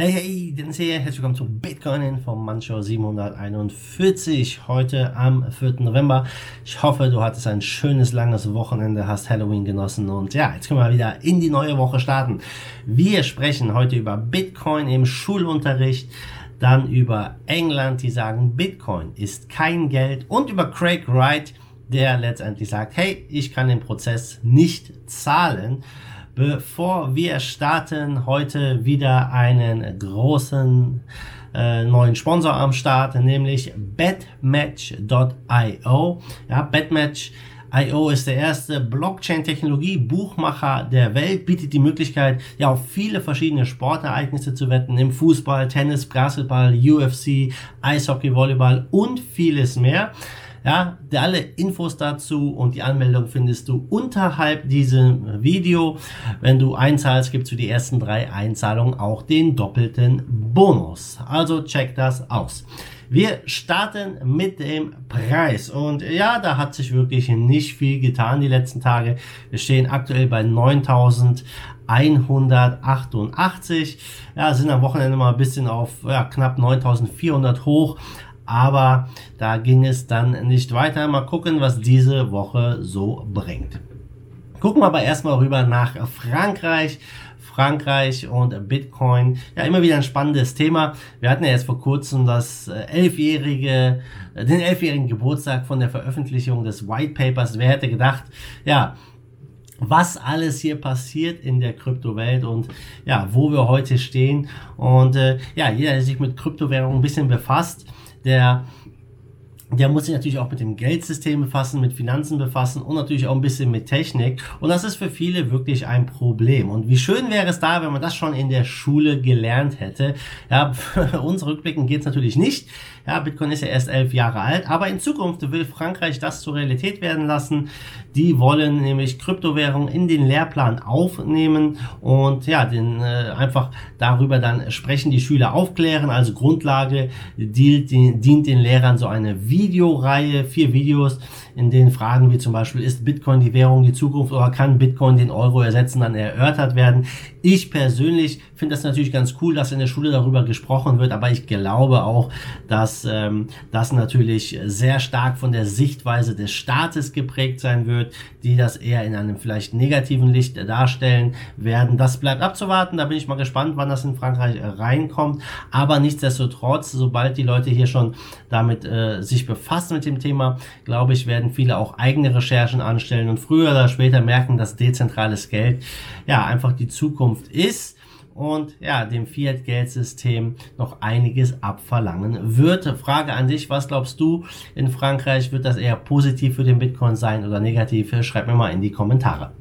Hey, hey, Dennis hier. Herzlich willkommen zu Bitcoin vom Mancho 741. Heute am 4. November. Ich hoffe, du hattest ein schönes, langes Wochenende, hast Halloween genossen und ja, jetzt können wir wieder in die neue Woche starten. Wir sprechen heute über Bitcoin im Schulunterricht, dann über England, die sagen, Bitcoin ist kein Geld und über Craig Wright, der letztendlich sagt, hey, ich kann den Prozess nicht zahlen. Bevor wir starten, heute wieder einen großen äh, neuen Sponsor am Start, nämlich betmatch.io. Ja, Betmatch.io ist der erste Blockchain-Technologie-Buchmacher der Welt, bietet die Möglichkeit, ja, auf viele verschiedene Sportereignisse zu wetten, im Fußball, Tennis, Basketball, UFC, Eishockey, Volleyball und vieles mehr. Ja, alle Infos dazu und die Anmeldung findest du unterhalb diesem Video. Wenn du einzahlst, gibt's für die ersten drei Einzahlungen auch den doppelten Bonus. Also check das aus. Wir starten mit dem Preis. Und ja, da hat sich wirklich nicht viel getan die letzten Tage. Wir stehen aktuell bei 9188. Ja, sind am Wochenende mal ein bisschen auf ja, knapp 9400 hoch aber da ging es dann nicht weiter. Mal gucken, was diese Woche so bringt. Gucken wir aber erstmal rüber nach Frankreich. Frankreich und Bitcoin. Ja, immer wieder ein spannendes Thema. Wir hatten ja jetzt vor kurzem das äh, elfjährige, äh, den elfjährigen Geburtstag von der Veröffentlichung des White Papers. Wer hätte gedacht, ja, was alles hier passiert in der Kryptowelt und ja, wo wir heute stehen. Und äh, ja, jeder, der sich mit Kryptowährungen ein bisschen befasst, der der muss sich natürlich auch mit dem Geldsystem befassen, mit Finanzen befassen und natürlich auch ein bisschen mit Technik. Und das ist für viele wirklich ein Problem. Und wie schön wäre es da, wenn man das schon in der Schule gelernt hätte. Ja, für uns rückblicken geht es natürlich nicht. Ja, Bitcoin ist ja erst elf Jahre alt, aber in Zukunft will Frankreich das zur Realität werden lassen. Die wollen nämlich Kryptowährungen in den Lehrplan aufnehmen und ja, den, äh, einfach darüber dann sprechen, die Schüler aufklären. Also Grundlage dient, dient den Lehrern so eine Videoreihe, vier Videos, in denen Fragen wie zum Beispiel, ist Bitcoin die Währung die Zukunft oder kann Bitcoin den Euro ersetzen, dann erörtert werden. Ich persönlich finde das natürlich ganz cool, dass in der Schule darüber gesprochen wird, aber ich glaube auch, dass ähm, das natürlich sehr stark von der Sichtweise des Staates geprägt sein wird, die das eher in einem vielleicht negativen Licht darstellen werden. Das bleibt abzuwarten, da bin ich mal gespannt, wann das in Frankreich äh, reinkommt, aber nichtsdestotrotz, sobald die Leute hier schon damit äh, sich befassen mit dem Thema, glaube ich, werden viele auch eigene Recherchen anstellen und früher oder später merken, dass dezentrales Geld ja einfach die Zukunft ist und ja, dem Fiat-Geldsystem noch einiges abverlangen wird. Frage an dich, was glaubst du in Frankreich? Wird das eher positiv für den Bitcoin sein oder negativ? Schreib mir mal in die Kommentare.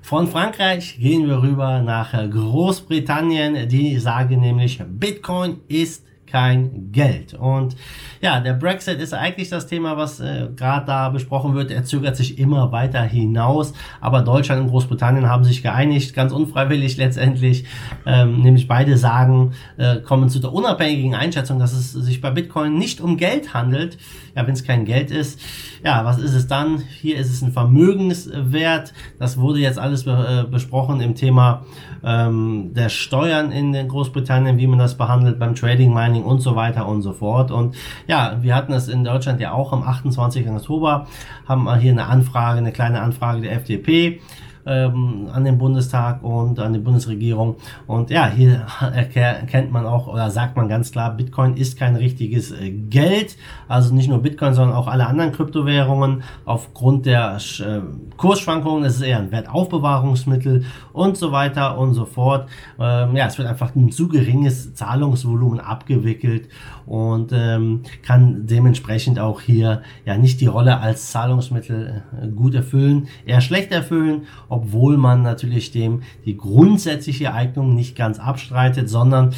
Von Frankreich gehen wir rüber nach Großbritannien. Die sagen nämlich, Bitcoin ist kein Geld. Und ja, der Brexit ist eigentlich das Thema, was äh, gerade da besprochen wird. Er zögert sich immer weiter hinaus. Aber Deutschland und Großbritannien haben sich geeinigt, ganz unfreiwillig letztendlich. Ähm, nämlich beide sagen, äh, kommen zu der unabhängigen Einschätzung, dass es sich bei Bitcoin nicht um Geld handelt. Ja, wenn es kein Geld ist, ja, was ist es dann? Hier ist es ein Vermögenswert. Das wurde jetzt alles be äh, besprochen im Thema ähm, der Steuern in Großbritannien, wie man das behandelt beim Trading, Mining und so weiter und so fort. Und ja, wir hatten es in Deutschland ja auch am 28. Oktober, haben wir hier eine Anfrage, eine kleine Anfrage der FDP ähm, an den Bundestag und an die Bundesregierung. Und ja, hier erkennt man auch oder sagt man ganz klar, Bitcoin ist kein richtiges äh, Geld. Also nicht nur Bitcoin, sondern auch alle anderen Kryptowährungen. Aufgrund der äh, Kursschwankungen ist es eher ein Wertaufbewahrungsmittel und so weiter und so fort. Ähm, ja, es wird einfach ein zu geringes Zahlungsvolumen abgewickelt und ähm, kann dementsprechend auch hier ja nicht die Rolle als Zahlungsmittel äh, gut erfüllen, eher schlecht erfüllen obwohl man natürlich dem die grundsätzliche Eignung nicht ganz abstreitet, sondern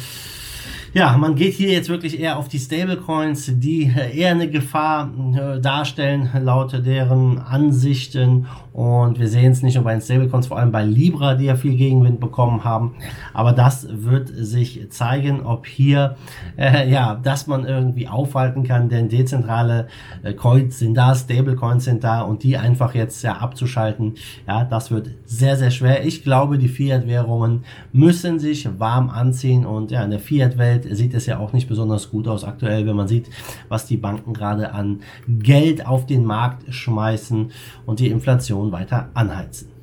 Ja, man geht hier jetzt wirklich eher auf die Stablecoins, die eher eine Gefahr äh, darstellen, laut deren Ansichten. Und wir sehen es nicht nur bei den Stablecoins, vor allem bei Libra, die ja viel Gegenwind bekommen haben. Aber das wird sich zeigen, ob hier, äh, ja, dass man irgendwie aufhalten kann, denn dezentrale äh, Coins sind da, Stablecoins sind da und die einfach jetzt ja abzuschalten, ja, das wird sehr, sehr schwer. Ich glaube, die Fiat-Währungen müssen sich warm anziehen und ja, in der Fiat-Welt sieht es ja auch nicht besonders gut aus aktuell, wenn man sieht, was die Banken gerade an Geld auf den Markt schmeißen und die Inflation weiter anheizen.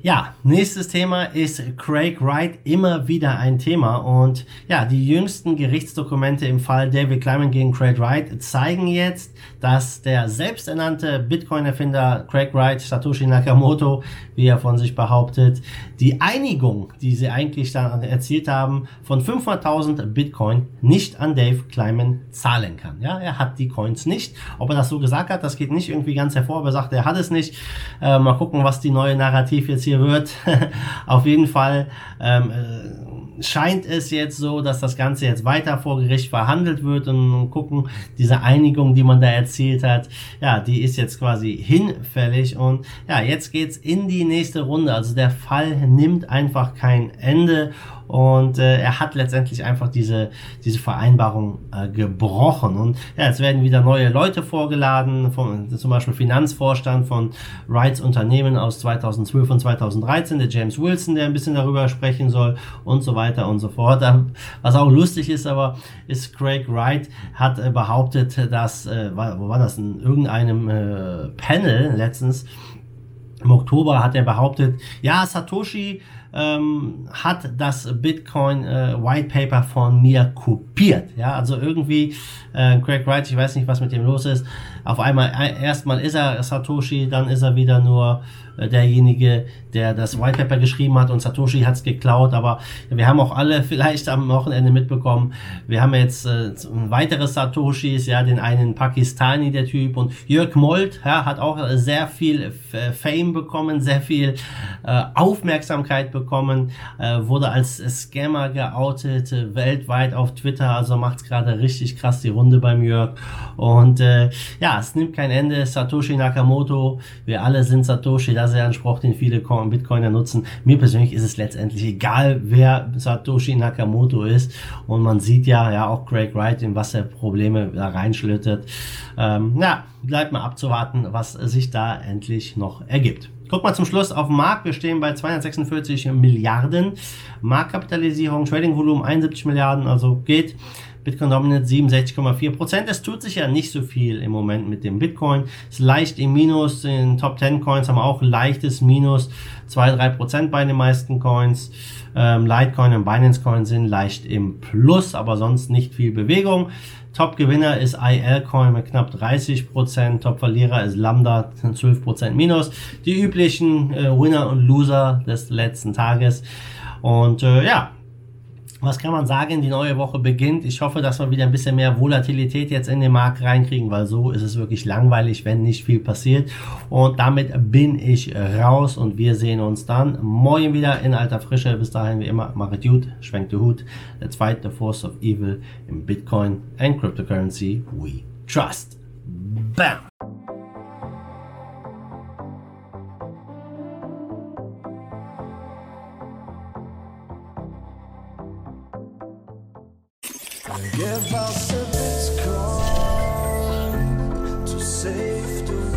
Ja, nächstes Thema ist Craig Wright, immer wieder ein Thema. Und ja, die jüngsten Gerichtsdokumente im Fall David Kleiman gegen Craig Wright zeigen jetzt, dass der selbsternannte Bitcoin-Erfinder Craig Wright, Satoshi Nakamoto, wie er von sich behauptet, die Einigung, die sie eigentlich dann erzielt haben, von 500.000 Bitcoin nicht an Dave Kleiman zahlen kann. Ja, er hat die Coins nicht. Ob er das so gesagt hat, das geht nicht irgendwie ganz hervor, aber er sagt, er hat es nicht. Äh, mal gucken, was die neue Narrativ jetzt hier wird. Auf jeden Fall ähm, äh, scheint es jetzt so, dass das Ganze jetzt weiter vor Gericht verhandelt wird und gucken, diese Einigung, die man da erzielt hat, ja, die ist jetzt quasi hinfällig und ja, jetzt geht's in die nächste Runde. Also der Fall nimmt einfach kein Ende und äh, er hat letztendlich einfach diese, diese Vereinbarung äh, gebrochen. Und ja, jetzt werden wieder neue Leute vorgeladen, vom, zum Beispiel Finanzvorstand von Wrights Unternehmen aus 2012 und 2013, der James Wilson, der ein bisschen darüber sprechen soll und so weiter und so fort. Ähm, was auch lustig ist, aber ist Craig Wright hat äh, behauptet, dass, äh, wo war das, in irgendeinem äh, Panel letztens, im Oktober hat er behauptet, ja, Satoshi ähm, hat das Bitcoin äh, White Paper von mir kopiert. Ja, also irgendwie äh, Craig Wright, ich weiß nicht, was mit dem los ist. Auf einmal äh, erstmal ist er Satoshi, dann ist er wieder nur äh, derjenige, der das White Paper geschrieben hat und Satoshi hat es geklaut. Aber wir haben auch alle vielleicht am Wochenende mitbekommen, wir haben jetzt äh, weitere Satoshis, ja, den einen Pakistani, der Typ und Jörg Molt, ja, hat auch sehr viel Fame bekommen, sehr viel äh, Aufmerksamkeit bekommen, äh, wurde als Scammer geoutet, äh, weltweit auf Twitter, also macht's gerade richtig krass die Runde beim Jörg. Und äh, ja, es nimmt kein Ende. Satoshi Nakamoto, wir alle sind Satoshi, das ist ja ein Spruch, den viele Bitcoiner nutzen. Mir persönlich ist es letztendlich egal, wer Satoshi Nakamoto ist. Und man sieht ja, ja auch Craig Wright, in was er Probleme da reinschlittert. Ähm, ja, bleibt mal abzuwarten, was sich da endlich noch ergibt. Guck mal zum Schluss auf den Markt. Wir stehen bei 246 Milliarden. Marktkapitalisierung, Tradingvolumen 71 Milliarden, also geht. Bitcoin Dominant 67,4 Prozent. Es tut sich ja nicht so viel im Moment mit dem Bitcoin. Es ist leicht im Minus. In Top 10 Coins haben wir auch leichtes Minus. 2-3 Prozent bei den meisten Coins. Ähm, Litecoin und Binance Coin sind leicht im Plus, aber sonst nicht viel Bewegung. Top-Gewinner ist IL-Coin mit knapp 30%, Top-Verlierer ist Lambda 12% minus. Die üblichen äh, Winner und Loser des letzten Tages. Und äh, ja, was kann man sagen? Die neue Woche beginnt. Ich hoffe, dass wir wieder ein bisschen mehr Volatilität jetzt in den Markt reinkriegen, weil so ist es wirklich langweilig, wenn nicht viel passiert. Und damit bin ich raus und wir sehen uns dann morgen wieder in alter Frische. Bis dahin wie immer, machet gut, schwenkt den Hut. Let's the force of evil in Bitcoin and cryptocurrency we trust. Bam! Give us a Bitcoin to save the